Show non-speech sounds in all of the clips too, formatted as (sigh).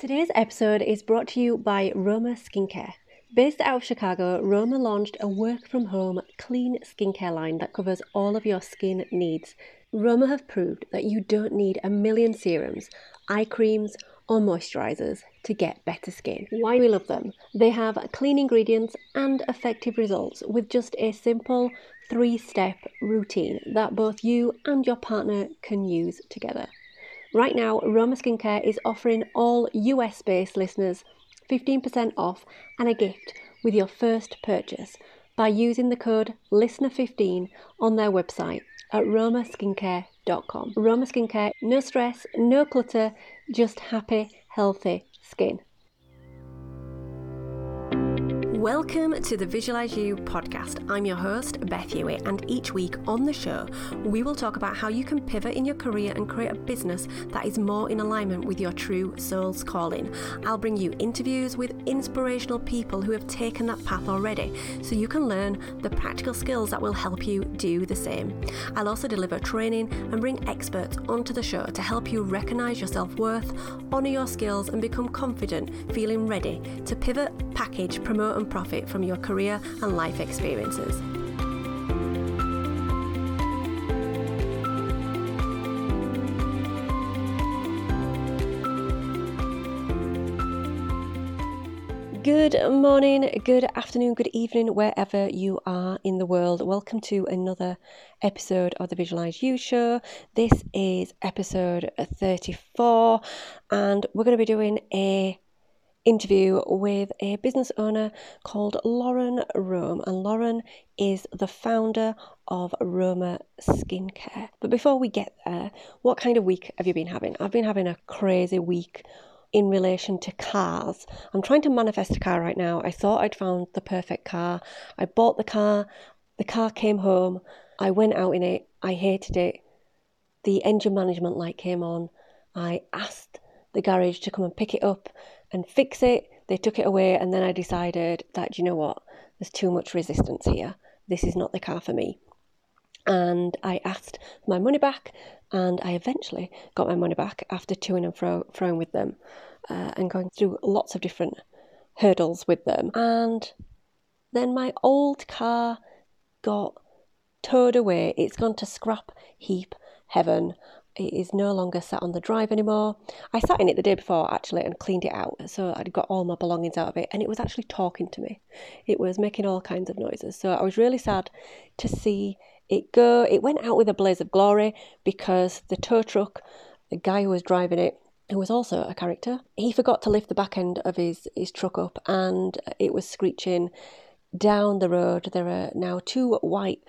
Today's episode is brought to you by Roma Skincare. Based out of Chicago, Roma launched a work from home clean skincare line that covers all of your skin needs. Roma have proved that you don't need a million serums, eye creams, or moisturizers to get better skin. Why we love them? They have clean ingredients and effective results with just a simple three step routine that both you and your partner can use together. Right now, Roma Skincare is offering all US based listeners 15% off and a gift with your first purchase by using the code LISTENER15 on their website at romaskincare.com. Roma Skincare, no stress, no clutter, just happy, healthy skin. Welcome to the Visualize You podcast. I'm your host, Beth Hewitt, and each week on the show, we will talk about how you can pivot in your career and create a business that is more in alignment with your true soul's calling. I'll bring you interviews with inspirational people who have taken that path already so you can learn the practical skills that will help you do the same. I'll also deliver training and bring experts onto the show to help you recognize your self worth, honor your skills, and become confident, feeling ready to pivot, package, promote, and profit from your career and life experiences. Good morning, good afternoon, good evening, wherever you are in the world. Welcome to another episode of the Visualize You Show. This is episode 34, and we're going to be doing a interview with a business owner called Lauren Rome, and Lauren is the founder of Roma Skincare. But before we get there, what kind of week have you been having? I've been having a crazy week in relation to cars. I'm trying to manifest a car right now. I thought I'd found the perfect car. I bought the car, the car came home, I went out in it, I hated it. The engine management light came on. I asked the garage to come and pick it up and fix it. They took it away, and then I decided that, you know what, there's too much resistance here. This is not the car for me. And I asked my money back, and I eventually got my money back after toing and fro, froing with them uh, and going through lots of different hurdles with them. And then my old car got towed away. It's gone to scrap heap heaven. It is no longer sat on the drive anymore. I sat in it the day before actually and cleaned it out. So I'd got all my belongings out of it and it was actually talking to me. It was making all kinds of noises. So I was really sad to see it go. It went out with a blaze of glory because the tow truck, the guy who was driving it, who was also a character, he forgot to lift the back end of his, his truck up and it was screeching down the road. There are now two white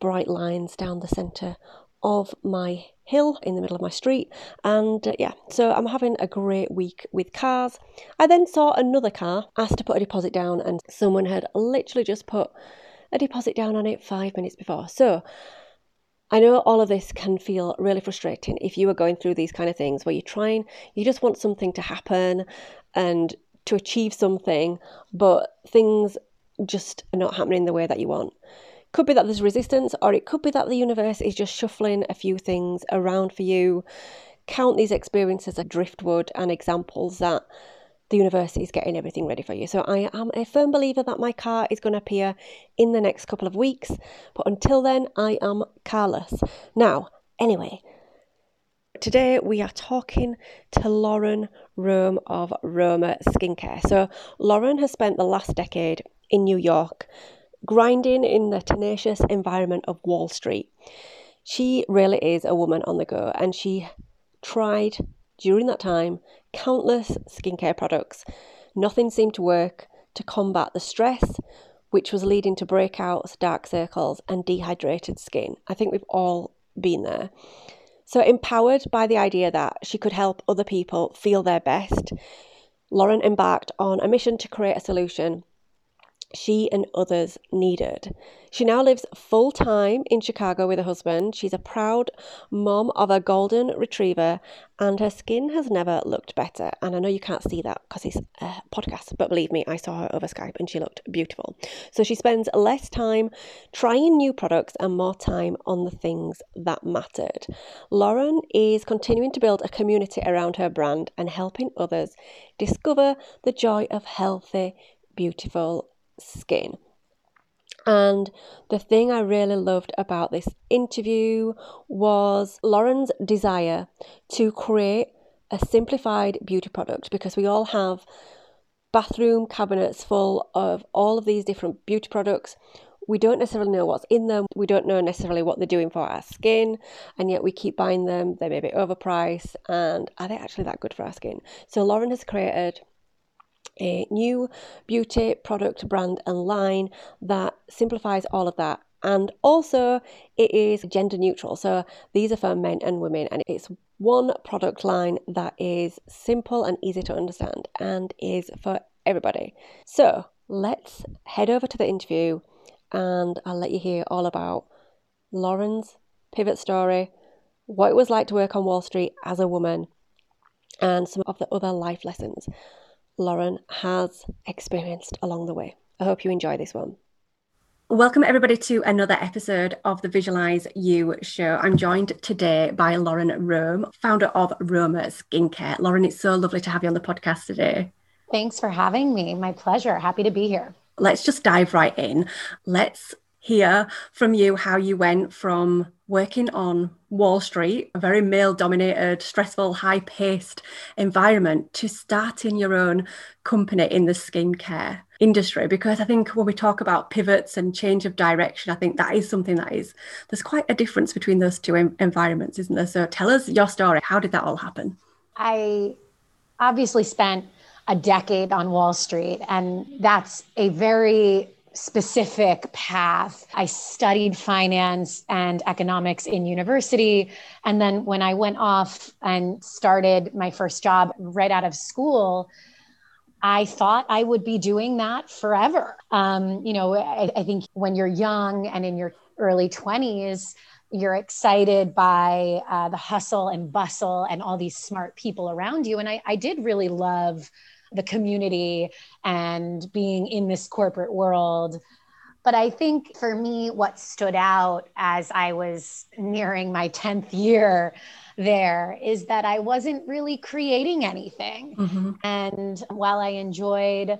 bright lines down the centre of my hill in the middle of my street. And uh, yeah, so I'm having a great week with cars. I then saw another car, asked to put a deposit down, and someone had literally just put a deposit down on it five minutes before. So I know all of this can feel really frustrating if you are going through these kind of things where you're trying, you just want something to happen and to achieve something, but things just are not happening the way that you want. Could be that there's resistance, or it could be that the universe is just shuffling a few things around for you. Count these experiences as driftwood and examples that the universe is getting everything ready for you. So I am a firm believer that my car is going to appear in the next couple of weeks, but until then, I am carless. Now, anyway, today we are talking to Lauren Rome of Roma Skincare. So Lauren has spent the last decade in New York grinding in the tenacious environment of Wall Street. She really is a woman on the go, and she tried during that time countless skincare products. Nothing seemed to work to combat the stress, which was leading to breakouts, dark circles, and dehydrated skin. I think we've all been there. So, empowered by the idea that she could help other people feel their best, Lauren embarked on a mission to create a solution she and others needed. She now lives full time in Chicago with her husband. She's a proud mom of a golden retriever, and her skin has never looked better. And I know you can't see that because it's a podcast, but believe me, I saw her over Skype and she looked beautiful. So she spends less time trying new products and more time on the things that mattered. Lauren is continuing to build a community around her brand and helping others discover the joy of healthy, beautiful skin. And the thing I really loved about this interview was Lauren's desire to create a simplified beauty product because we all have bathroom cabinets full of all of these different beauty products. We don't necessarily know what's in them. We don't know necessarily what they're doing for our skin, and yet we keep buying them. They may be overpriced, and are they actually that good for our skin? So, Lauren has created a new beauty product brand and line that simplifies all of that. And also, it is gender neutral. So, these are for men and women, and it's one product line that is simple and easy to understand and is for everybody. So, let's head over to the interview and I'll let you hear all about Lauren's pivot story, what it was like to work on Wall Street as a woman, and some of the other life lessons Lauren has experienced along the way. I hope you enjoy this one. Welcome, everybody, to another episode of the Visualize You show. I'm joined today by Lauren Rome, founder of Roma Skincare. Lauren, it's so lovely to have you on the podcast today. Thanks for having me. My pleasure. Happy to be here. Let's just dive right in. Let's hear from you how you went from working on Wall Street, a very male dominated, stressful, high paced environment, to starting your own company in the skincare industry. Because I think when we talk about pivots and change of direction, I think that is something that is, there's quite a difference between those two environments, isn't there? So tell us your story. How did that all happen? I obviously spent a decade on Wall Street, and that's a very specific path. I studied finance and economics in university. And then when I went off and started my first job right out of school, I thought I would be doing that forever. Um, you know, I, I think when you're young and in your early 20s, you're excited by uh, the hustle and bustle and all these smart people around you. And I, I did really love the community and being in this corporate world. But I think for me, what stood out as I was nearing my 10th year there is that I wasn't really creating anything. Mm-hmm. And while I enjoyed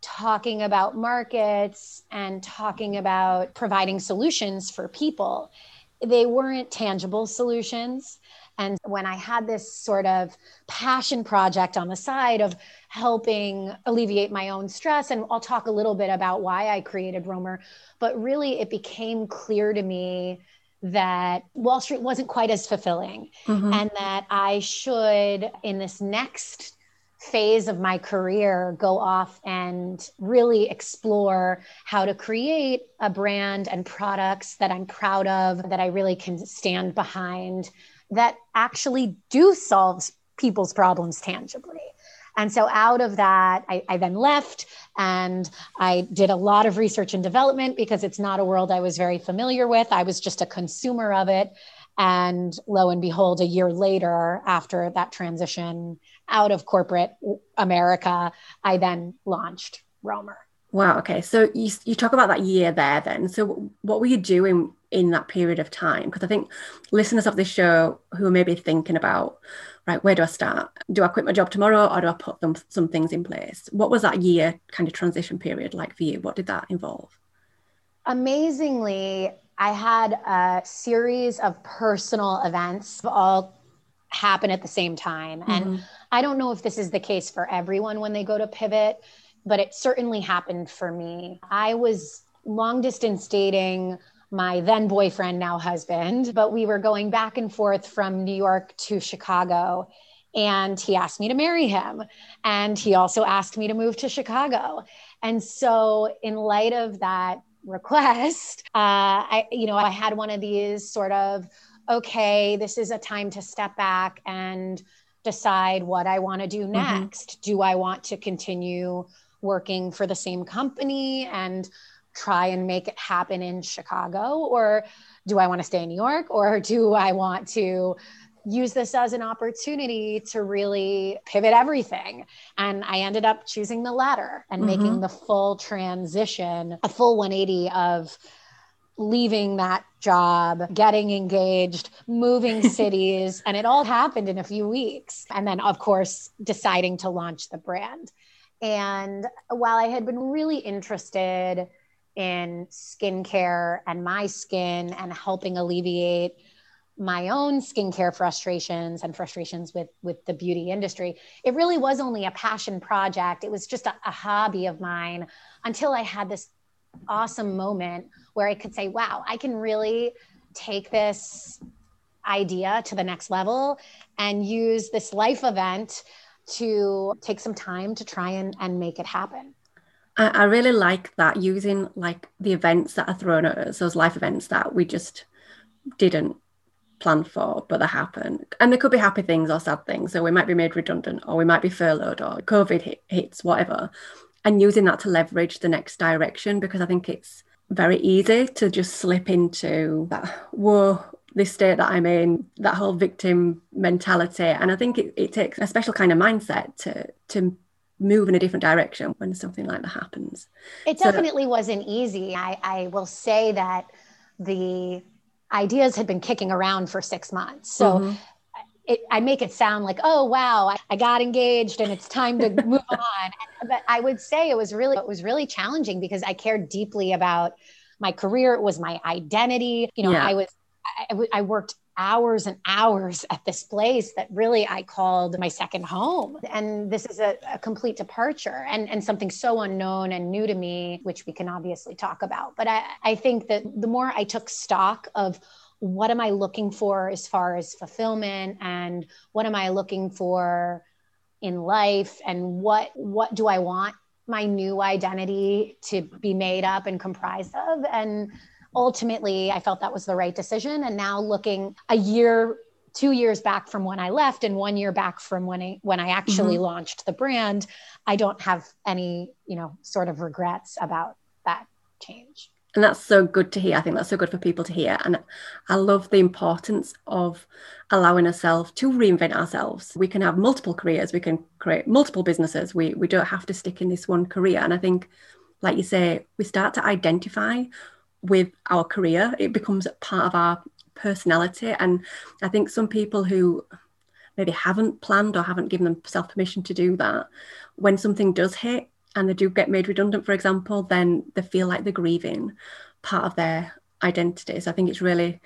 talking about markets and talking about providing solutions for people, they weren't tangible solutions. And when I had this sort of passion project on the side of helping alleviate my own stress, and I'll talk a little bit about why I created Roma, but really it became clear to me that Wall Street wasn't quite as fulfilling mm-hmm. and that I should, in this next phase of my career go off and really explore how to create a brand and products that I'm proud of, that I really can stand behind, that actually do solve people's problems tangibly. And so out of that, I, I, then left and I did a lot of research and development because it's not a world I was very familiar with. I was just a consumer of it. And lo and behold, a year later, after that transition out of corporate America, I then launched Roma. Wow. Okay. So you, you talk about that year there then. So what were you doing in that period of time? Because I think listeners of this show who are maybe thinking about, right, where do I start? Do I quit my job tomorrow or do I put them some things in place? What was that year kind of transition period like for you? What did that involve? Amazingly, I had a series of personal events all happen at the same time. Mm-hmm. And I don't know if this is the case for everyone when they go to pivot, but it certainly happened for me. I was long distance dating my then boyfriend, now husband, but we were going back and forth from New York to Chicago. And he asked me to marry him. And he also asked me to move to Chicago. And so, in light of that request, (laughs) uh, I, you know, I had one of these sort of, okay, this is a time to step back and decide what I want to do mm-hmm. next. Mm-hmm. Do I want to continue working for the same company and try and make it happen in Chicago? Or do I want to stay in New York? Or do I want to use this as an opportunity to really pivot everything. And I ended up choosing the latter and mm-hmm. making the full transition, a full 180 of leaving that job, getting engaged, moving (laughs) cities, and it all happened in a few weeks. And then, of course, deciding to launch the brand. And while I had been really interested in skincare and my skin and helping alleviate my own skincare frustrations and frustrations with with the beauty industry it really was only a passion project. It was just a, a hobby of mine until i had this awesome moment where i could say wow i can really take this idea to the next level and use this life event to take some time to try and, and make it happen I, I really like that using like the events that are thrown at us those life events that we just didn't plan for, but they happen. And there could be happy things or sad things. So we might be made redundant or we might be furloughed or COVID hit, hits, whatever. And using that to leverage the next direction because I think it's very easy to just slip into that, whoa, this state that I'm in, that whole victim mentality. And I think it, it takes a special kind of mindset to to move in a different direction when something like that happens. It definitely so, wasn't easy. I, I will say that the ideas had been kicking around for six months. So mm-hmm. it, I make it sound like, oh wow, I, I got engaged and it's time to (laughs) move on. But I would say it was really it was really challenging because I cared deeply about my career. It was my identity. You know, yeah. I was I, I worked hours and hours at this place that really I called my second home. And this is a, a, complete departure and, and something so unknown and new to me, which we can obviously talk about. But I, I think that the more I took stock of what am I looking for as far as fulfillment and what am I looking for in life and what what do I want my new identity to be made up and comprised of and ultimately, I felt that was the right decision. And now looking a year, two years back from when I left, and one year back from when I when I actually mm-hmm. launched the brand, I don't have any, you know, sort of regrets about that change. And that's so good to hear. I think that's so good for people to hear. And I love the importance of allowing ourselves to reinvent ourselves. We can have multiple careers, we can create multiple businesses. We we don't have to stick in this one career. And I think, like you say, we start to identify with our career. It becomes part of our personality. And I think some people who maybe haven't planned or haven't given themselves permission to do that, when something does hit and they do get made redundant, for example, then they feel like they're grieving part of their identity. So I think it's really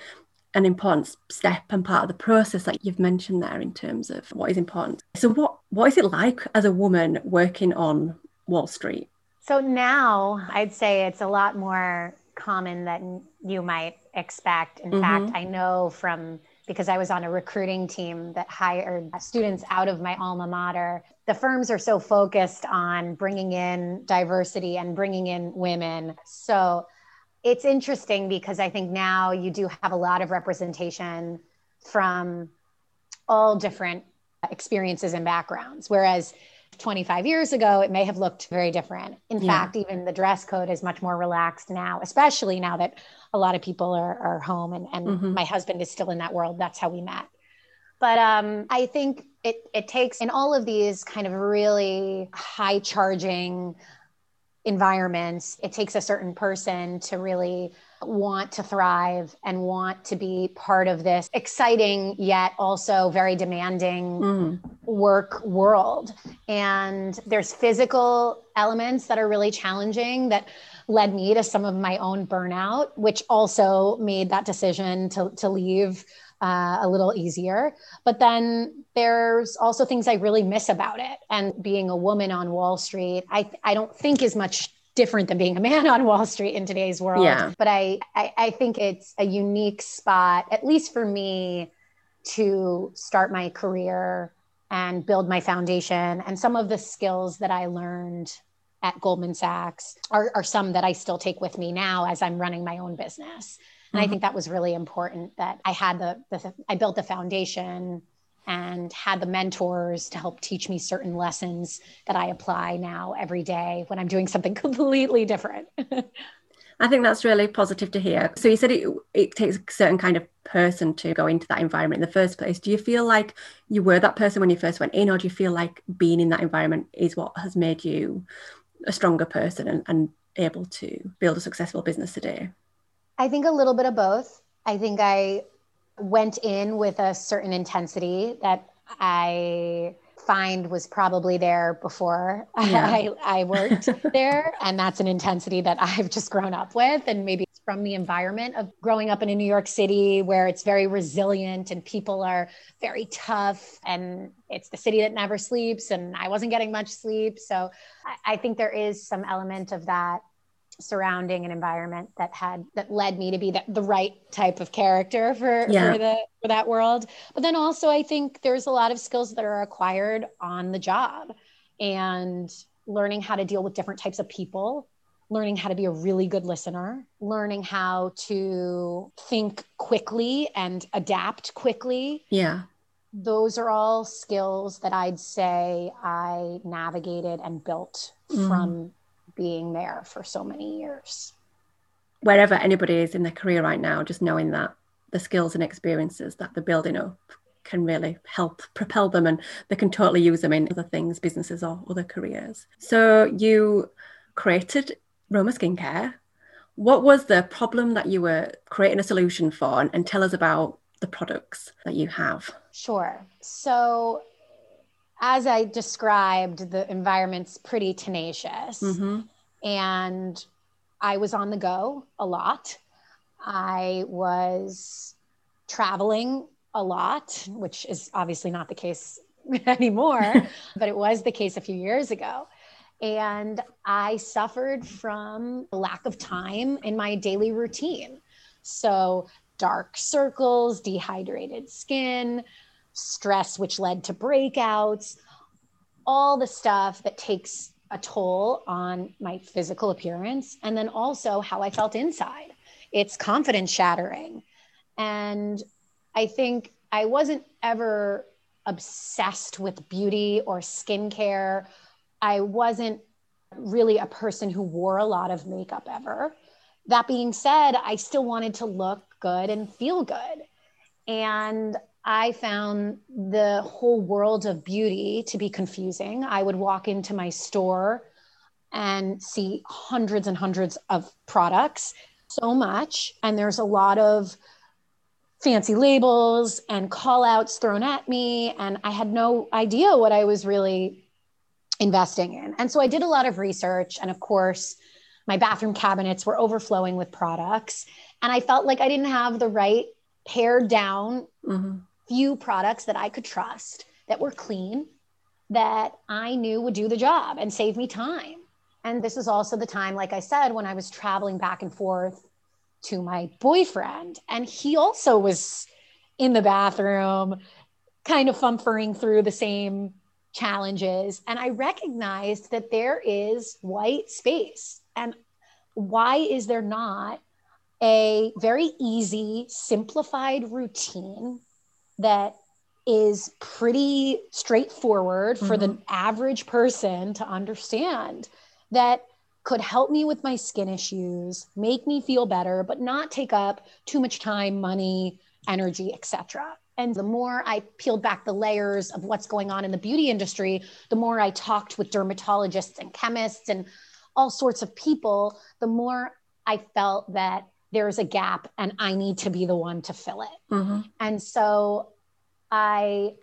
an important step and part of the process that you've mentioned there in terms of what is important. So what what is it like as a woman working on Wall Street? So now I'd say it's a lot more common than you might expect. In mm-hmm. fact, I know from because I was on a recruiting team that hired students out of my alma mater. The firms are so focused on bringing in diversity and bringing in women. So it's interesting because I think now you do have a lot of representation from all different experiences and backgrounds. Whereas 25 years ago, it may have looked very different. In yeah. fact, even the dress code is much more relaxed now, especially now that a lot of people are, are home and, and mm-hmm. my husband is still in that world. That's how we met. But um, I think it, it takes in all of these kind of really high charging environments, it takes a certain person to really want to thrive and want to be part of this exciting yet also very demanding mm. work world. And there's physical elements that are really challenging that led me to some of my own burnout, which also made that decision to, to leave uh, a little easier. But then there's also things I really miss about it. And being a woman on Wall Street, I, I don't think as much different than being a man on Wall Street in today's world. Yeah. But I, I, I think it's a unique spot, at least for me, to start my career and build my foundation. And some of the skills that I learned at Goldman Sachs are, are some that I still take with me now as I'm running my own business. And mm-hmm. I think that was really important that I had the, the I built the foundation and had the mentors to help teach me certain lessons that I apply now every day when I'm doing something (laughs) completely different. I think that's really positive to hear. So you said it it takes a certain kind of person to go into that environment in the first place. Do you feel like you were that person when you first went in, or do you feel like being in that environment is what has made you a stronger person and, and able to build a successful business today? I think a little bit of both. I think I went in with a certain intensity that I find was probably there before yeah. (laughs) I, I worked (laughs) there. And that's an intensity that I've just grown up with. And maybe it's from the environment of growing up in a New York City where it's very resilient and people are very tough. And it's the city that never sleeps. And I wasn't getting much sleep. So I, I think there is some element of that surrounding an environment that had that led me to be the, the right type of character for, yeah. for the for that world but then also i think there's a lot of skills that are acquired on the job and learning how to deal with different types of people learning how to be a really good listener learning how to think quickly and adapt quickly yeah those are all skills that i'd say i navigated and built mm. from being there for so many years. Wherever anybody is in their career right now, just knowing that the skills and experiences that they're building up can really help propel them and they can totally use them in other things, businesses or other careers. So you created Roma Skincare. What was the problem that you were creating a solution for? And, and tell us about the products that you have. Sure. So as I described, the environment's pretty tenacious. Mm-hmm. And I was on the go a lot. I was traveling a lot, which is obviously not the case (laughs) anymore, (laughs) but it was the case a few years ago. And I suffered from lack of time in my daily routine. So, dark circles, dehydrated skin, stress, which led to breakouts, all the stuff that takes a toll on my physical appearance and then also how I felt inside. It's confidence shattering. And I think I wasn't ever obsessed with beauty or skincare. I wasn't really a person who wore a lot of makeup ever. That being said, I still wanted to look good and feel good. And I found the whole world of beauty to be confusing. I would walk into my store and see hundreds and hundreds of products, so much. And there's a lot of fancy labels and call outs thrown at me. And I had no idea what I was really investing in. And so I did a lot of research. And of course, my bathroom cabinets were overflowing with products. And I felt like I didn't have the right pared down mm-hmm few products that I could trust that were clean, that I knew would do the job and save me time. And this is also the time, like I said, when I was traveling back and forth to my boyfriend. And he also was in the bathroom, kind of fumfering through the same challenges. And I recognized that there is white space. And why is there not a very easy, simplified routine that is pretty straightforward mm-hmm. for the mm-hmm. average person to understand that could help me with my skin issues, make me feel better, but not take up too much time, money, energy, etc. And the more I peeled back the layers of what's going on in the beauty industry, the more I talked with dermatologists and chemists and all sorts of people, the more I felt that there's a gap and I need to be the one to fill it. Mm-hmm. And so I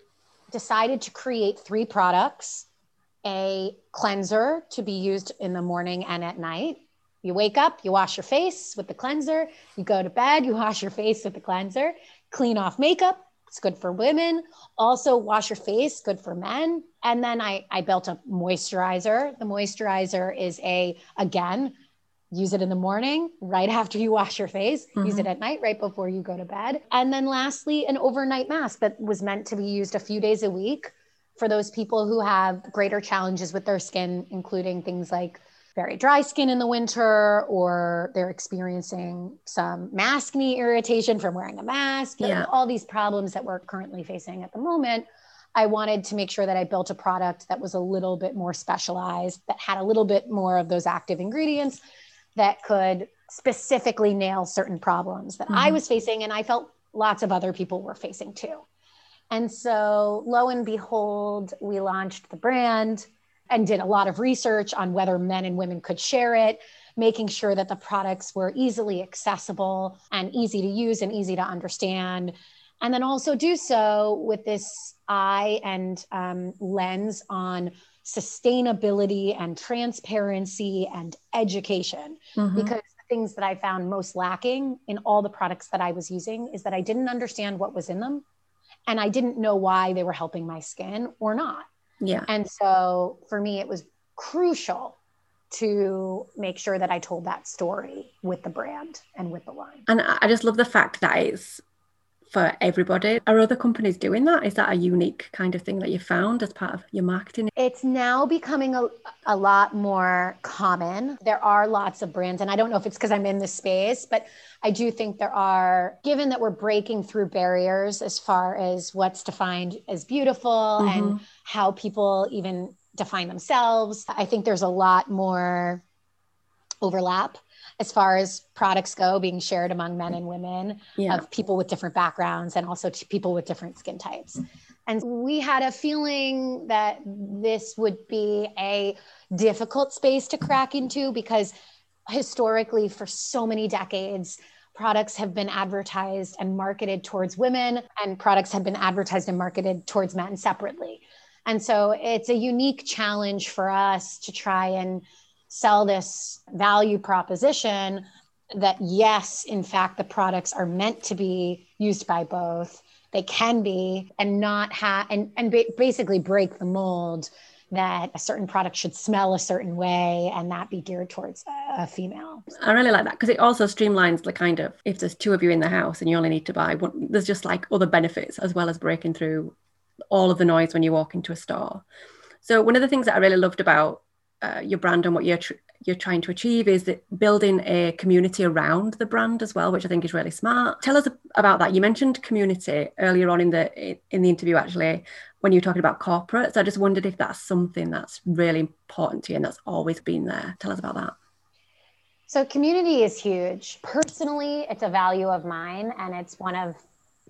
decided to create three products a cleanser to be used in the morning and at night. You wake up, you wash your face with the cleanser. You go to bed, you wash your face with the cleanser. Clean off makeup. It's good for women. Also, wash your face, good for men. And then I, I built a moisturizer. The moisturizer is a, again, use it in the morning right after you wash your face mm-hmm. use it mm-hmm. at night right before you go to bed and then lastly an overnight mask that was meant to be used a few days a week for those people who have greater challenges with their skin including things like very dry skin in the winter or they're experiencing some maskne irritation from wearing a mask yeah. all these problems that we're currently facing at the moment i wanted to make sure that i built a product that was a little bit more specialized that had a little bit more of those active ingredients that could specifically nail certain problems that mm-hmm. i was facing and i felt lots of other people were facing too and so lo and behold we launched the brand and did a lot of research on whether men and women could share it, making sure that the products were easily accessible and easy to use and easy to understand. And then also do so with this eye and um, lens on sustainability and transparency and education. Mm-hmm. Because the things that I found most lacking in all the products that I was using is that I didn't understand what was in them and I didn't know why they were helping my skin or not. Yeah. And so for me, it was crucial to make sure that I told that story with the brand and with the line. And I just love the fact that it's for everybody. Are other companies doing that? Is that a unique kind of thing that you found as part of your marketing? It's now becoming a, a lot more common. There are lots of brands, and I don't know if it's because I'm in this space, but I do think there are, given that we're breaking through barriers as far as what's defined as beautiful mm-hmm. and how people even define themselves, I think there's a lot more overlap as far as products go being shared among men and women yeah. of people with different backgrounds and also people with different skin types and we had a feeling that this would be a difficult space to crack into because historically for so many decades products have been advertised and marketed towards women and products have been advertised and marketed towards men separately and so it's a unique challenge for us to try and sell this value proposition that yes, in fact, the products are meant to be used by both. They can be, and not have, and and ba- basically break the mold that a certain product should smell a certain way and that be geared towards a female. I really like that because it also streamlines the kind of if there's two of you in the house and you only need to buy one, there's just like other benefits as well as breaking through all of the noise when you walk into a store. So one of the things that I really loved about uh, your brand and what you're tr- you're trying to achieve is building a community around the brand as well which i think is really smart. Tell us about that. You mentioned community earlier on in the in the interview actually when you were talking about corporates. I just wondered if that's something that's really important to you and that's always been there. Tell us about that. So community is huge. Personally it's a value of mine and it's one of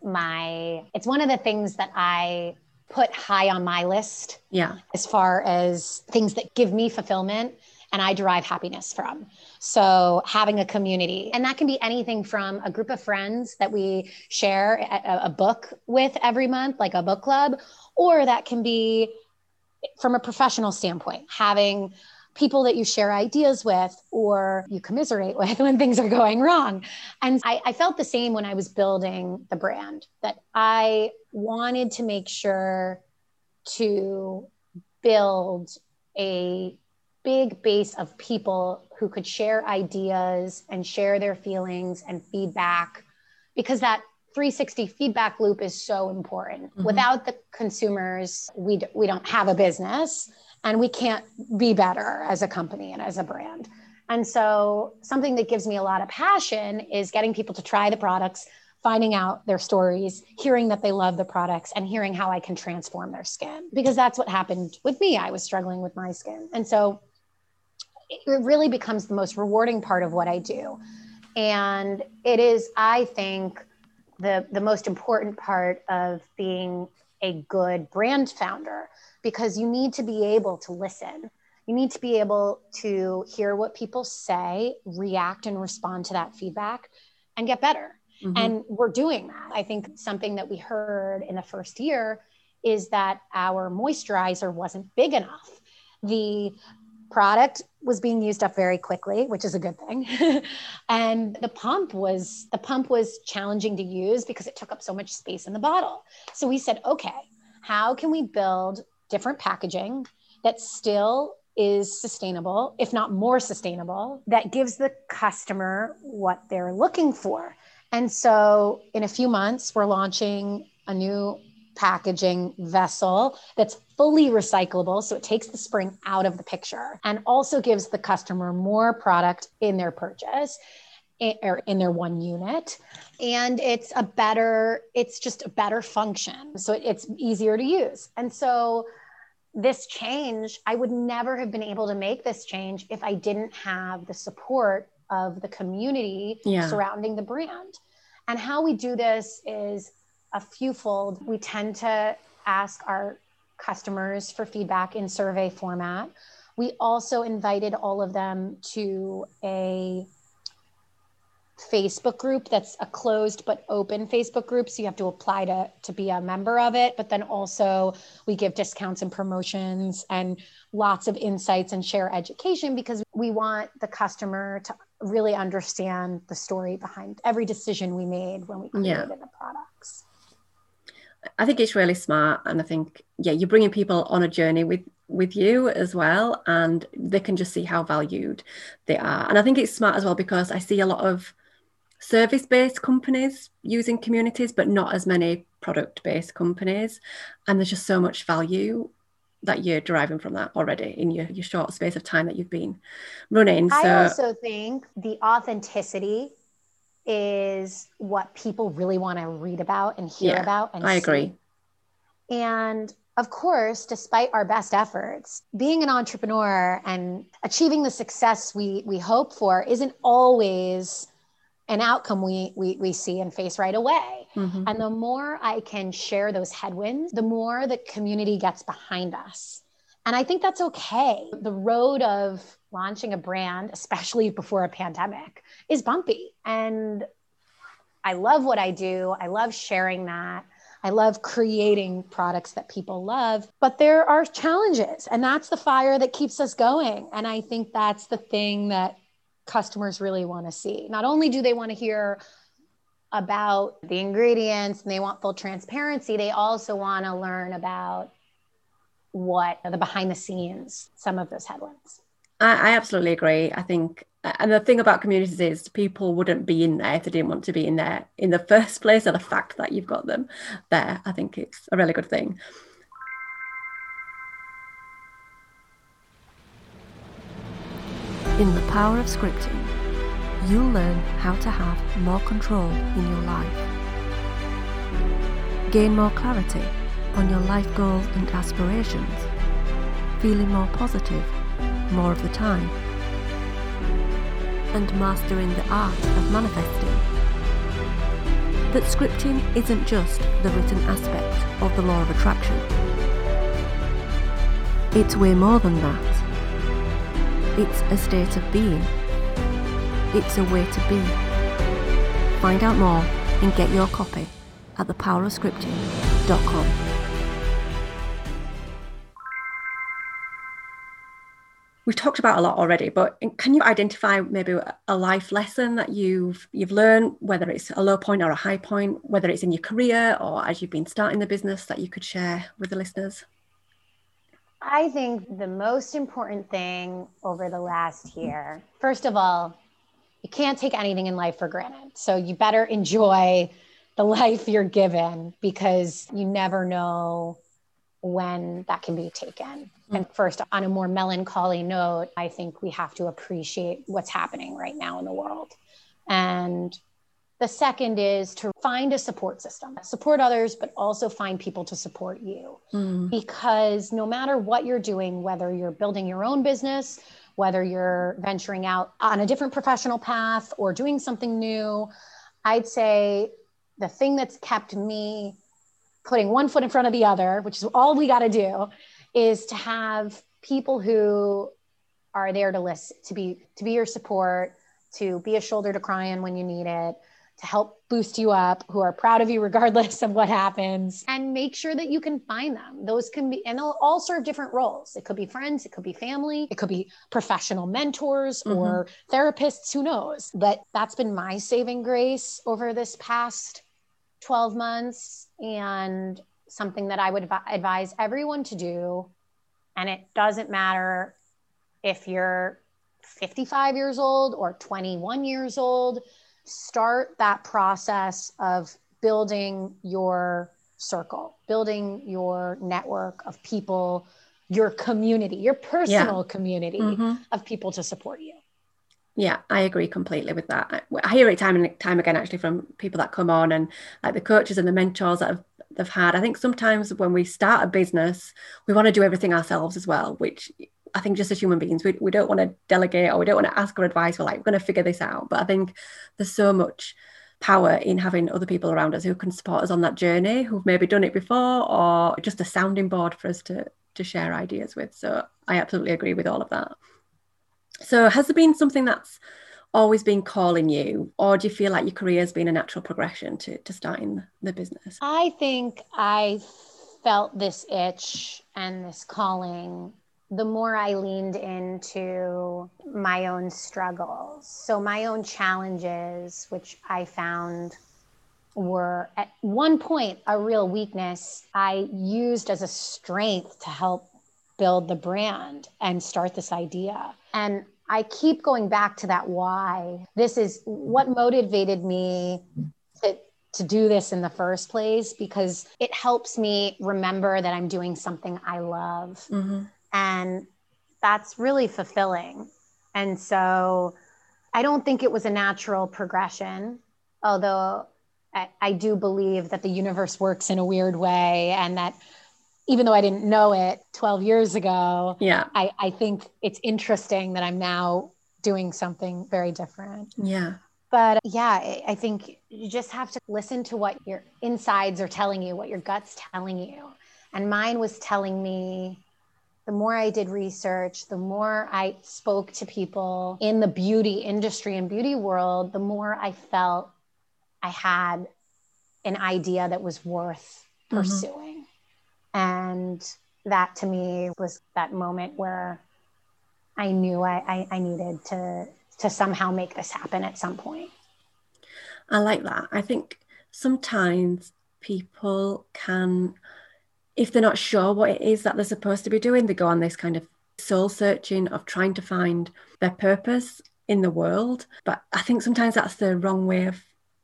my it's one of the things that i put high on my list yeah as far as things that give me fulfillment and I derive happiness from. So, having a community, and that can be anything from a group of friends that we share a, a, book with every month, like a book club, or that can be from a professional standpoint, having people that you share ideas with or you commiserate (laughs) with when things are going wrong. And I, I felt the same when I was building the brand, that I wanted to make sure to build a big base of people who could share ideas and share their feelings and feedback because that 360 feedback loop is so important. Mm-hmm. Without the consumers, we, d- we don't have a business and we can't be better as a company and as a brand. And so, something that gives me a lot of passion is getting people to try the products, finding out their stories, hearing that they love the products, and hearing how I can transform their skin. Because that's what happened with me. I was struggling with my skin. And so, it really becomes the most rewarding part of what I do. And it is, I think, the, the most important part of being a good brand founder because you need to be able to listen. You need to be able to hear what people say, react and respond to that feedback, and get better. Mm-hmm. And we're doing that. I think something that we heard in the first year is that our moisturizer wasn't big enough. The product was being used up very quickly which is a good thing (laughs) and the pump was the pump was challenging to use because it took up so much space in the bottle so we said okay how can we build different packaging that still is sustainable if not more sustainable that gives the customer what they're looking for and so in a few months we're launching a new packaging vessel that's fully recyclable. So it takes the spring out of the picture and also gives the customer more product in their purchase eh, or in their one unit and it's a better it's just a better function so it's easier to use and so this change i would never have been able to make this change if i didn't have the support of the community yeah. surrounding the brand. And how we do this is a few fold we tend to ask our customers for feedback in survey format. We also invited all of them to a Facebook group that's a closed but open Facebook group. So you have to apply to, to be a member of it. But then also we give discounts and promotions and lots of insights and share education because we want the customer to really understand the story behind every decision we made when we created yeah. the products. I think it's really smart. And I think, yeah, you're bringing people on a journey with with you as well and they can just see how valued they are and i think it's smart as well because i see a lot of service based companies using communities, but not as many product based companies. And there's just so much value that you're deriving from that already in your, your short space of time that you've been running. So, I also think the authenticity is what people really want to read about and hear yeah, about. And I agree. And of course, despite our best efforts, being an entrepreneur and achieving the success we we hope for isn't always an outcome we, we, we see and face right away. Mm-hmm. And the more I can share those headwinds, the more the community gets behind us. And I think that's okay. The road of launching a brand, especially before a pandemic, is bumpy. And I love what I do. I love sharing that. I love creating products that people love, but there are challenges, and that's the fire that keeps us going. And I think that's the thing that customers really want to see. Not only do they want to hear about the ingredients and they want full transparency, they also want to learn about what the behind the scenes, some of those headwinds. I, I absolutely agree. I think and the thing about communities is people wouldn't be in there if they didn't want to be in there in the first place. So the fact that you've got them there, I think it's a really good thing. In the power of scripting, you'll learn how to have more control in your life. Gain more clarity on your life goals and aspirations, feeling more positive more of the time, and mastering the art of manifesting. That scripting isn't just the written aspect of the law of attraction. It's way more than that. It's a state of being. It's a way to be. Find out more and get your copy at thepowerofscripting.com. We've talked about a lot already, but can you identify maybe a life lesson that you've you've learned, whether it's a low point or a high point, whether it's in your career or as you've been starting the business that you could share with the listeners? I think the most important thing over the last year, first of all, you can't take anything in life for granted. So you better enjoy the (laughs) life you're given because you never know when that can be taken. Mm. And first, on a more melancholy note, I think we have to appreciate what's happening right now in the world. And the second is to find a support system, support others, but also find people to support you. Mm. Because no matter what you're doing, whether you're building your own business, whether you're venturing out on a different professional path or doing something new, I'd say the thing that's kept me putting one foot in front of the other, which is all we got to do, is to have people who are there to listen, to be to be your support, to be a shoulder to cry on when you need it, to help boost you up, who are proud of you regardless (laughs) of what happens, and make sure that you can find them. Those can be, and they'll all serve different roles. It could be friends, it could be family, it could be professional mentors mm-hmm. or therapists, who knows? But that's been my saving grace over this past 12 months and something that I would advise everyone to do. And it doesn't matter if you're 55 years old or 21 years old start that process of building your circle, building your network of people, your community, your personal yeah. community mm-hmm. of people to support you. Yeah, I agree completely with that. I hear it time and time again, actually, from people that come on and like the coaches and the mentors that have they've had. I think sometimes when we start a business, we want to do everything ourselves as well, which I think just as human beings, we, we don't want to delegate or we don't want to ask for advice. We're like, we're going to figure this out. But I think there's so much power in having other people around us who can support us on that journey, who've maybe done it before, or just a sounding board for us to to share ideas with. So I absolutely agree with all of that. So, has there been something that's always been calling you, or do you feel like your career has been a natural progression to, to starting the business? I think I felt this itch and this calling the more I leaned into my own struggles. So, my own challenges, which I found were at one point a real weakness, I used as a strength to help build the brand and start this idea. And I keep going back to that why. This is what motivated me to, to do this in the first place because it helps me remember that I'm doing something I love. Mm-hmm. And that's really fulfilling. And so I don't think it was a natural progression, although I, I do believe that the universe works in a weird way and that even though I didn't know it 12 years ago, yeah, I, I think it's interesting that I'm now doing something very different. Yeah. But yeah, I think you just have to listen to what your insides are telling you, what your gut's telling you. And mine was telling me the more I did research, the more I spoke to people in the beauty industry and beauty world, the more I felt I had an idea that was worth mm-hmm. pursuing. And that to me was that moment where I knew I, I, I needed to to somehow make this happen at some point. I like that. I think sometimes people can, if they're not sure what it is that they're supposed to be doing, they go on this kind of soul searching of trying to find their purpose in the world. But I think sometimes that's the wrong way of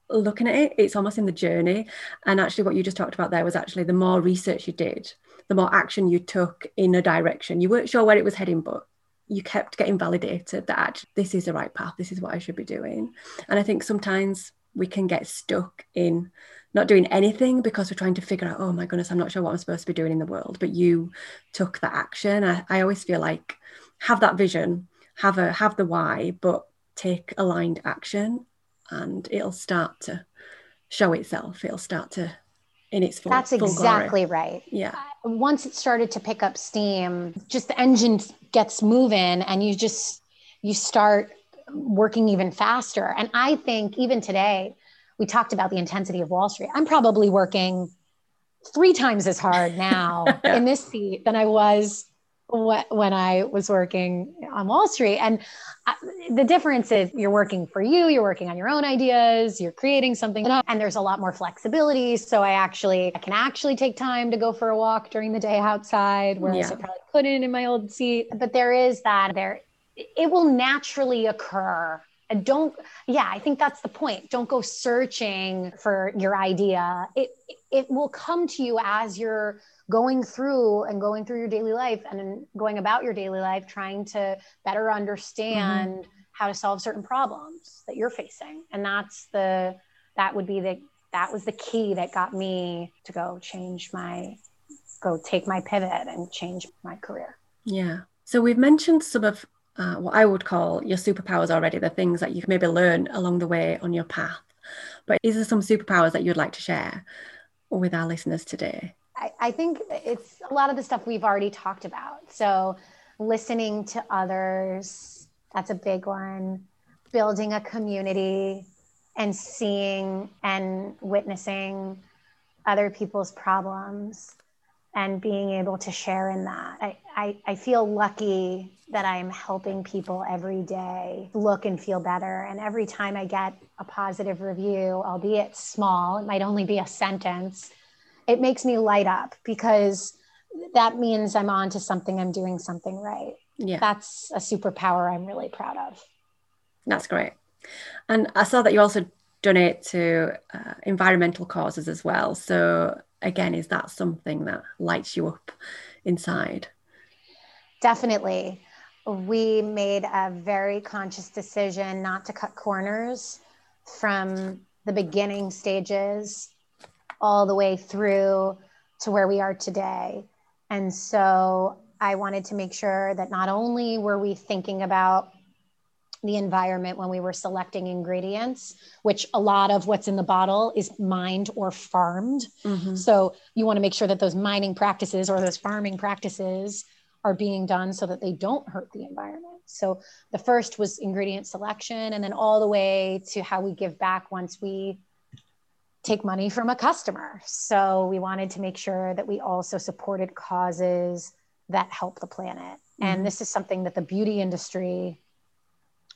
looking at it, it's almost in the journey. And actually, what you just talked about there was actually the more research you did, the more action you took in a direction. You weren't sure where it was heading, but you kept getting validated that actually, this is the right path, this is what I should be doing. And I think sometimes we can get stuck in not doing anything because we're trying to figure out, oh my goodness, I'm not sure what I'm supposed to be doing in the world. But you took that action. I, I always feel like have that vision, have a have the why, but take aligned action and it'll start to show itself. It'll start to in its full. That's full exactly glory. right. Yeah. Uh, once it started to pick up steam, just the engine gets moving, and you just you start working even faster. And I think even today, we talked about the intensity of Wall Street. I'm probably working three times as hard now (laughs) yeah. in this seat than I was when I was working on Wall Street. And uh, the difference is you're working for you, you're working on your own ideas, you're creating something, and there's a lot more flexibility. So I actually, I can actually take time to go for a walk during the day outside, whereas yeah. I probably couldn't in my old seat. But there is that there, it will naturally occur. And don't, yeah, I think that's the point. Don't go searching for your idea. It, it will come to you as you're going through and going through your daily life and going about your daily life trying to better understand mm-hmm. how to solve certain problems that you're facing and that's the that would be the that was the key that got me to go change my go take my pivot and change my career yeah so we've mentioned some of uh, what i would call your superpowers already the things that you can maybe learn along the way on your path but is there some superpowers that you'd like to share with our listeners today I, I think it's a lot of the stuff we've already talked about. So, listening to others, that's a big one. Building a community and seeing and witnessing other people's problems and being able to share in that. I, I, I, feel lucky that I'm helping people every day look and feel better. And every time I get a positive review, albeit small, it might only be a sentence, it makes me light up because that means I'm on to something, I'm doing something right. Yeah. That's a superpower I'm really proud of. That's great. And I saw that you also donate to uh, environmental causes as well. So again, is that something that lights you up inside? Definitely. We made a very conscious decision not to cut corners from the beginning stages all the way through to where we are today. And so I wanted to make sure that not only were we thinking about the environment when we were selecting ingredients, which a lot of what's in the bottle is mined or farmed. Mm-hmm. So you want to make sure that those mining practices or those farming practices are being done so that they don't hurt the environment. So the first was ingredient selection, and then all the way to how we give back once we take money from a customer. So we wanted to make sure that we also supported causes that help the planet. Mm-hmm. And this is something that the beauty industry,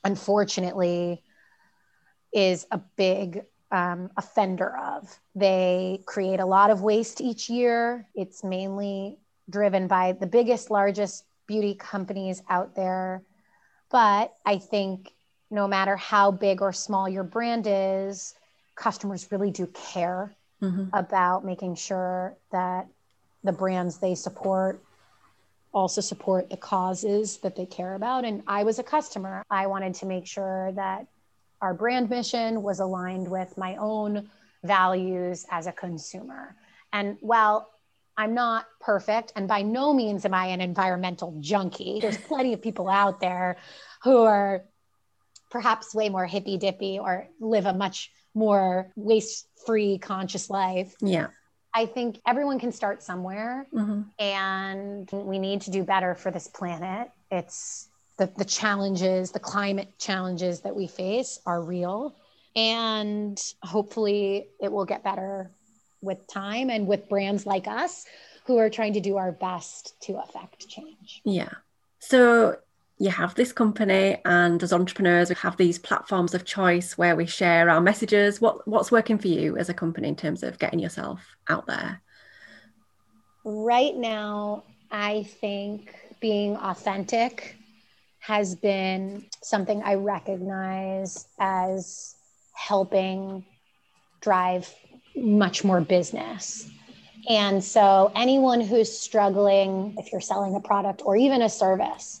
unfortunately, is a big um, offender of. They create a lot of waste each year. It's mainly driven by the biggest, largest beauty companies out there. But I think no matter how big or small your brand is, customers really do care mm-hmm. about making sure that the brands they support also support the causes that they care about. And I was a customer. I wanted to make sure that our brand mission was aligned with my own values as a consumer. And while I'm not perfect, and by no means am I an environmental junkie, there's plenty of people out there who are perhaps way more hippy dippy or live a much more waste free conscious life. Yeah. I think everyone can start somewhere mm-hmm. and we need to do better for this planet. It's the, the challenges, the climate challenges that we face are real. And hopefully it will get better with time and with brands like us who are trying to do our best to affect change. Yeah. So you have this company and as entrepreneurs we have these platforms of choice where we share our messages. What what's working for you as a company in terms of getting yourself out there? Right now i think being authentic has been something i recognize as helping drive much more business. And so anyone who's struggling if you're selling a product or even a service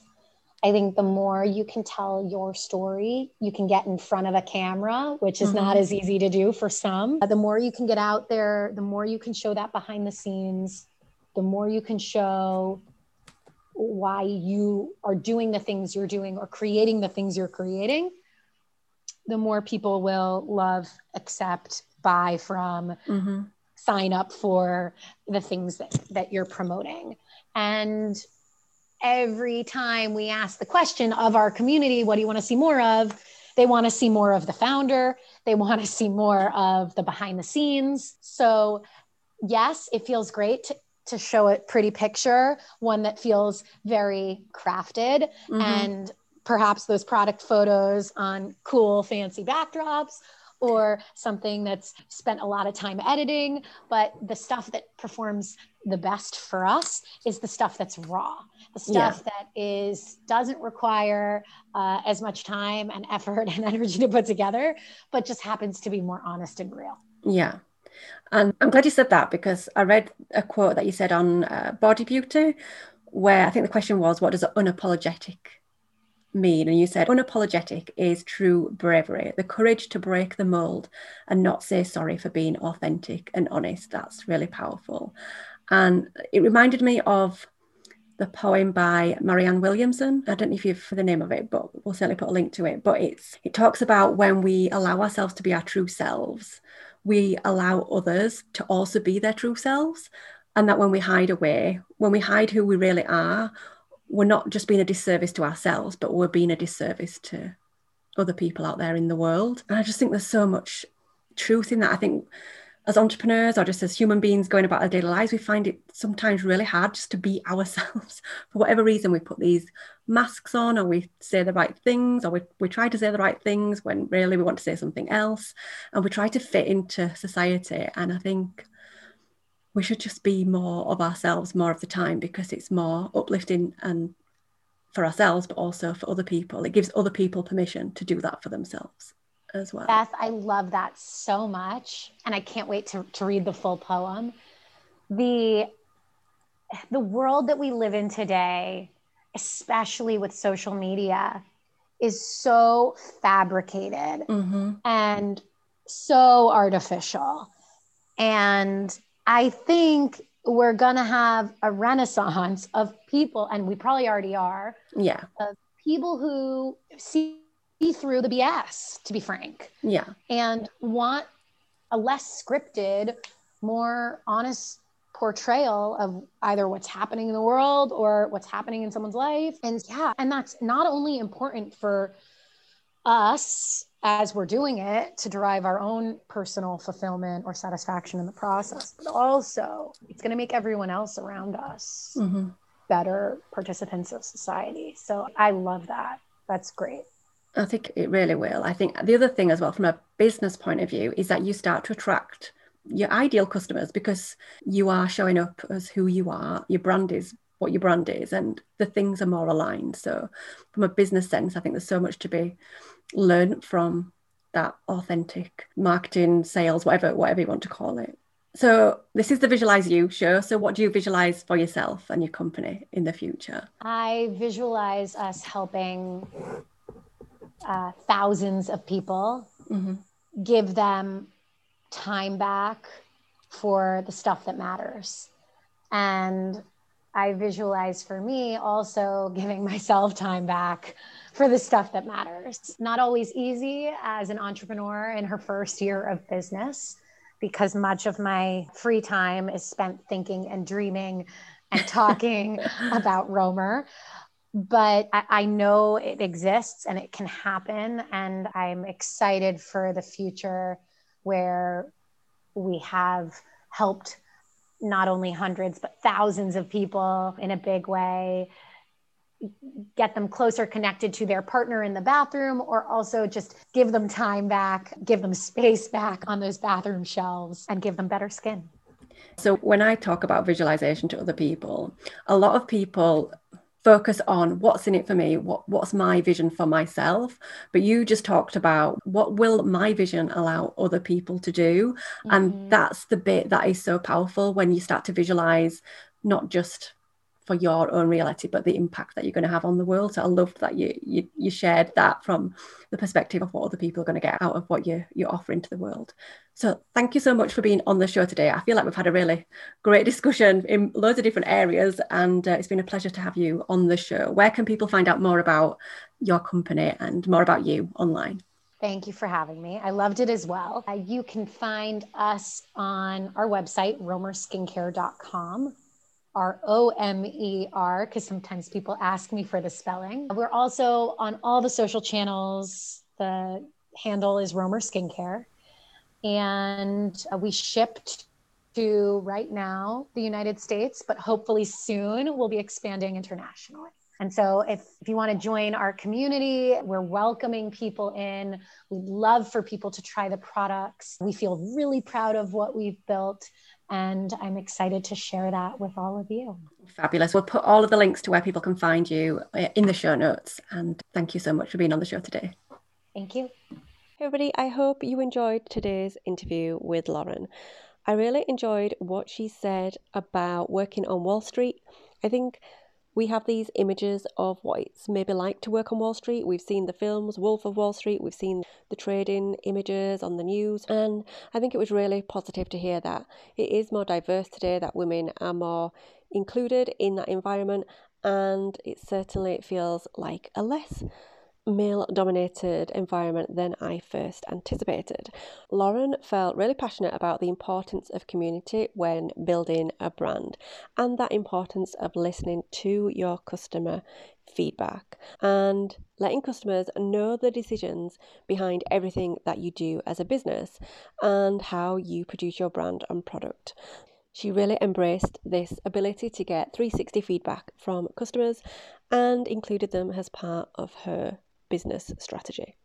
I think the more you can tell your story, you can get in front of a camera, which is mm-hmm. not as easy to do for some. The more you can get out there, the more you can show that behind the scenes, the more you can show why you are doing the things you're doing or creating the things you're creating, the more people will love, accept, buy from, mm-hmm. sign up for the things that, that you're promoting. And every time we ask the question of our community, what do you want to see more of? They want to see more of the founder. They want to (laughs) see more of the behind the scenes. So, yes, it feels great to, to show a pretty picture, one that feels very crafted mm-hmm. and perhaps those product photos on cool, fancy backdrops or something that's spent a lot of time editing. But the stuff that performs the best for us is the stuff that's raw stuff yeah. that is doesn't require uh, as much time and effort and (laughs) energy to put together but just happens to be more honest and real yeah and i'm glad you said that because i read a quote that you said on uh, body beauty where i think the question was what does unapologetic mean? And you said unapologetic is true bravery, the courage to break the mold and not say sorry for being authentic and honest. That's really powerful. And it reminded me of the poem by Marianne Williamson. I don't know if you've for the name of it, but we'll certainly put a link to it. But it's it talks about when we allow ourselves to be our true selves, we allow others to also be their true selves. And that when we hide away, when we hide who we really are, we're not just being a disservice to ourselves, but we're being a disservice to other people out there in the world. And I just think there's so much truth in that. I think as entrepreneurs or just as human beings going about our daily lives, we find it sometimes really hard just to be (laughs) ourselves. For whatever reason, we put these masks on or we say the right things or we, we try to say the right things when really we want to say something else. And we try to fit into society. And I think we should just be more of ourselves more of the time because it's more uplifting and for ourselves, but also for other people. It gives other people permission to do that for themselves as well. Beth, I love that so much. And I can't wait to, to read the full poem. the the world that we live in today, especially with social media, is so fabricated mm-hmm. and so artificial. And I think we're going to have a renaissance of people, and we probably already are. Yeah. Of people who see through the BS, to be frank. Yeah. And want a less scripted, more honest portrayal of either what's happening in the world or what's happening in someone's life. And yeah, and that's not only important for us as we're doing it to derive our own personal fulfillment or satisfaction in the process, but also it's going to make everyone else around us mm-hmm. better participants of society. So I love that. That's great. I think it really will. I think the other thing as well, from a business point of view, is that you start to attract your ideal customers because you are showing up as who you are. Your brand is what your brand is, and the things are more aligned. So, from a business sense, I think there's so much to be learned from that authentic marketing, sales, whatever whatever you want to call it. So, this is the Visualize You show. So, what do you visualize for yourself and your company in the future? I visualize us helping uh, thousands of people, mm-hmm. give them time back for the stuff that matters. And I visualize for me also (laughs) giving myself time back for the stuff that matters. Not always easy as an entrepreneur in her first year of business, because much of my free time is spent thinking and dreaming and (laughs) talking about Romer. But I, I know it exists and it can happen. And I'm excited for the future where we have helped not only hundreds but thousands of people in a big way get them closer connected to their partner in the bathroom or also just give them time back give them space back on those bathroom shelves and give them better skin so when i talk about visualization to other people a lot of people focus on what's in it for me what what's my vision for myself but you just talked about what will my vision allow other people to do mm-hmm. and that's the bit that is so powerful when you start to visualize not just for your own reality, but the impact that you're going to have on the world. So I loved that you you, you shared that from the perspective of what other people are going to get out of what you you're offering to the world. So thank you so much for being on the show today. I feel like we've had a really great discussion in loads of different areas, and uh, it's been a pleasure to have you on the show. Where can people find out more about your company and more about you online? Thank you for having me. I loved it as well. Uh, you can find us on our website, romerskincare.com. R O M E R, because sometimes people ask me for the spelling. We're also on all the social channels. The handle is Romer Skincare. And uh, we shipped to right now the United States, but hopefully soon we'll be expanding internationally. And so, if, if you want to join our community, we're welcoming people in. We'd love for people to try the products. We feel really proud of what we've built. And I'm excited to share that with all of you. Fabulous. We'll put all of the links to where people can find you uh, in the show notes. And thank you so much for being on the show today. Thank you. Everybody, I hope you enjoyed today's interview with Lauren. I really enjoyed what she said about working on Wall Street. I think we have these images of what it's maybe like to work on Wall Street. We've seen the films Wolf of Wall Street, we've seen the trading images on the news, and I think it was really positive to hear that it is more diverse today, that women are more included in that environment, and it certainly feels like a less male dominated environment than I first anticipated. Lauren felt really passionate about the importance of community when building a brand and that importance of listening to your customer feedback and letting customers know the decisions behind everything that you do as a business and how you produce your brand and product. She really embraced this ability to get 360 feedback from customers and included them as part of her business strategy.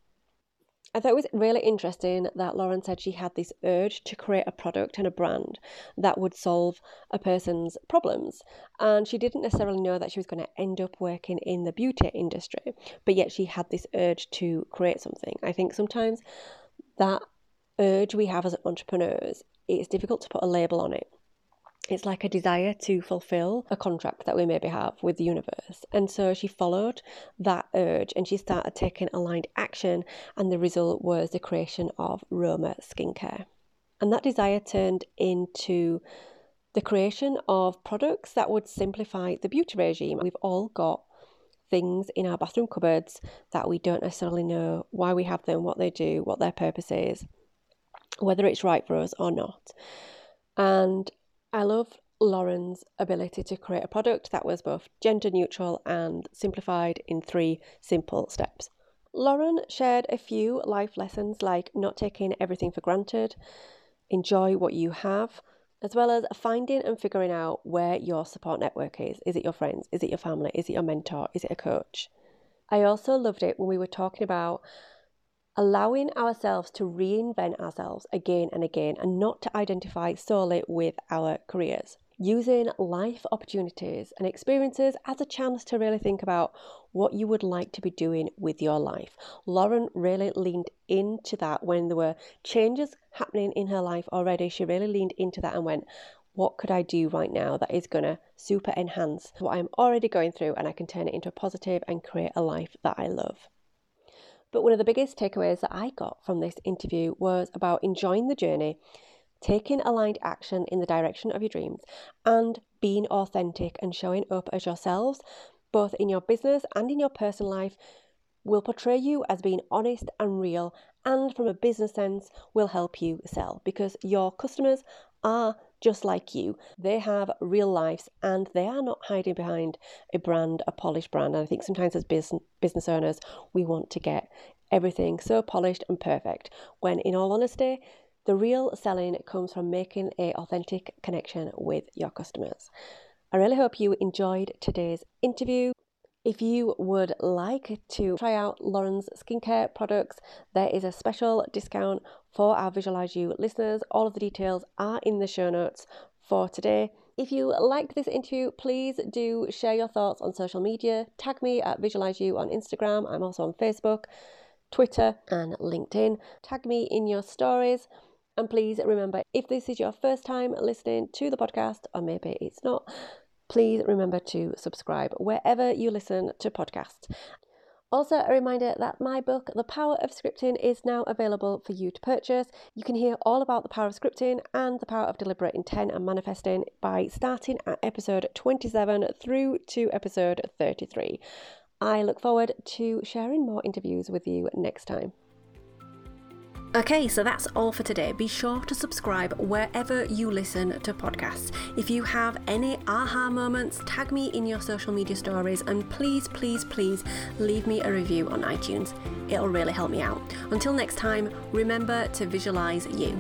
I thought it was really interesting that Lauren said she had this urge to create a product and a brand that would solve a person's problems. And she didn't necessarily know that she was going to end up working in the beauty industry, but yet she had this urge to create something. I think sometimes that urge we have as entrepreneurs, it's difficult to put a label on it. It's like a desire to fulfill a contract that we maybe have with the universe. And so she followed that urge and she started taking aligned action, and the result was the creation of Romer Skincare. And that desire turned into the creation of products that would simplify the beauty regime. We've all got things in our bathroom cupboards that we don't necessarily know why we have them, what they do, what their purpose is, whether it's right for us or not. And I love Lauren's ability to create a product that was both gender neutral and simplified in three simple steps. Lauren shared a few life lessons like not taking everything for granted, enjoy what you have, as well as finding and figuring out where your support network is. Is it your friends? Is it your family? Is it your mentor? Is it a coach? I also loved it when we were talking about allowing ourselves to reinvent ourselves again and again and not to identify solely with our careers using life opportunities and experiences as a chance to really think about what you would like to be doing with your life. Lauren really leaned into that when there were changes happening in her life already. She really leaned into that and went, what could I do right now that is going to super enhance what I'm already going through and I can turn it into a positive and create a life that I love? But one of the biggest takeaways that I got from this interview was about enjoying the journey taking aligned action in the direction of your dreams, and being authentic and showing up as yourselves, both in your business and in your personal life, will portray you as being honest and real, and from a business sense, will help you sell because your customers are just like you. They have real lives and they are not hiding behind a brand, a polished brand. And I think sometimes as business business owners, we want to get everything so polished and perfect when in all honesty, the real selling comes from making a authentic connection with your customers. I really hope you enjoyed today's interview. If you would like to try out Lauren's skincare products, there is a special discount for our Visualize You listeners. All of the details are in the show notes for today. If you liked this interview, please do share your thoughts on social media. Tag me at Visualize You on Instagram. I'm also on Facebook, Twitter, and LinkedIn. Tag me in your stories. And please remember if this is your first time listening to the podcast, or maybe it's not, please remember to subscribe wherever you listen to podcasts. Also, a reminder that my book, The Power of Scripting, is now available for you to purchase. You can hear all about the power of scripting and the power of deliberate intent and manifesting by starting at episode 27 through to episode 33. I look forward to sharing more interviews with you next time. Okay, so that's all for today. Be sure to subscribe wherever you listen to podcasts. If you have any aha moments, tag me in your social media stories and please, please, please leave me a review on iTunes. It'll really help me out. Until next time, remember to visualize you.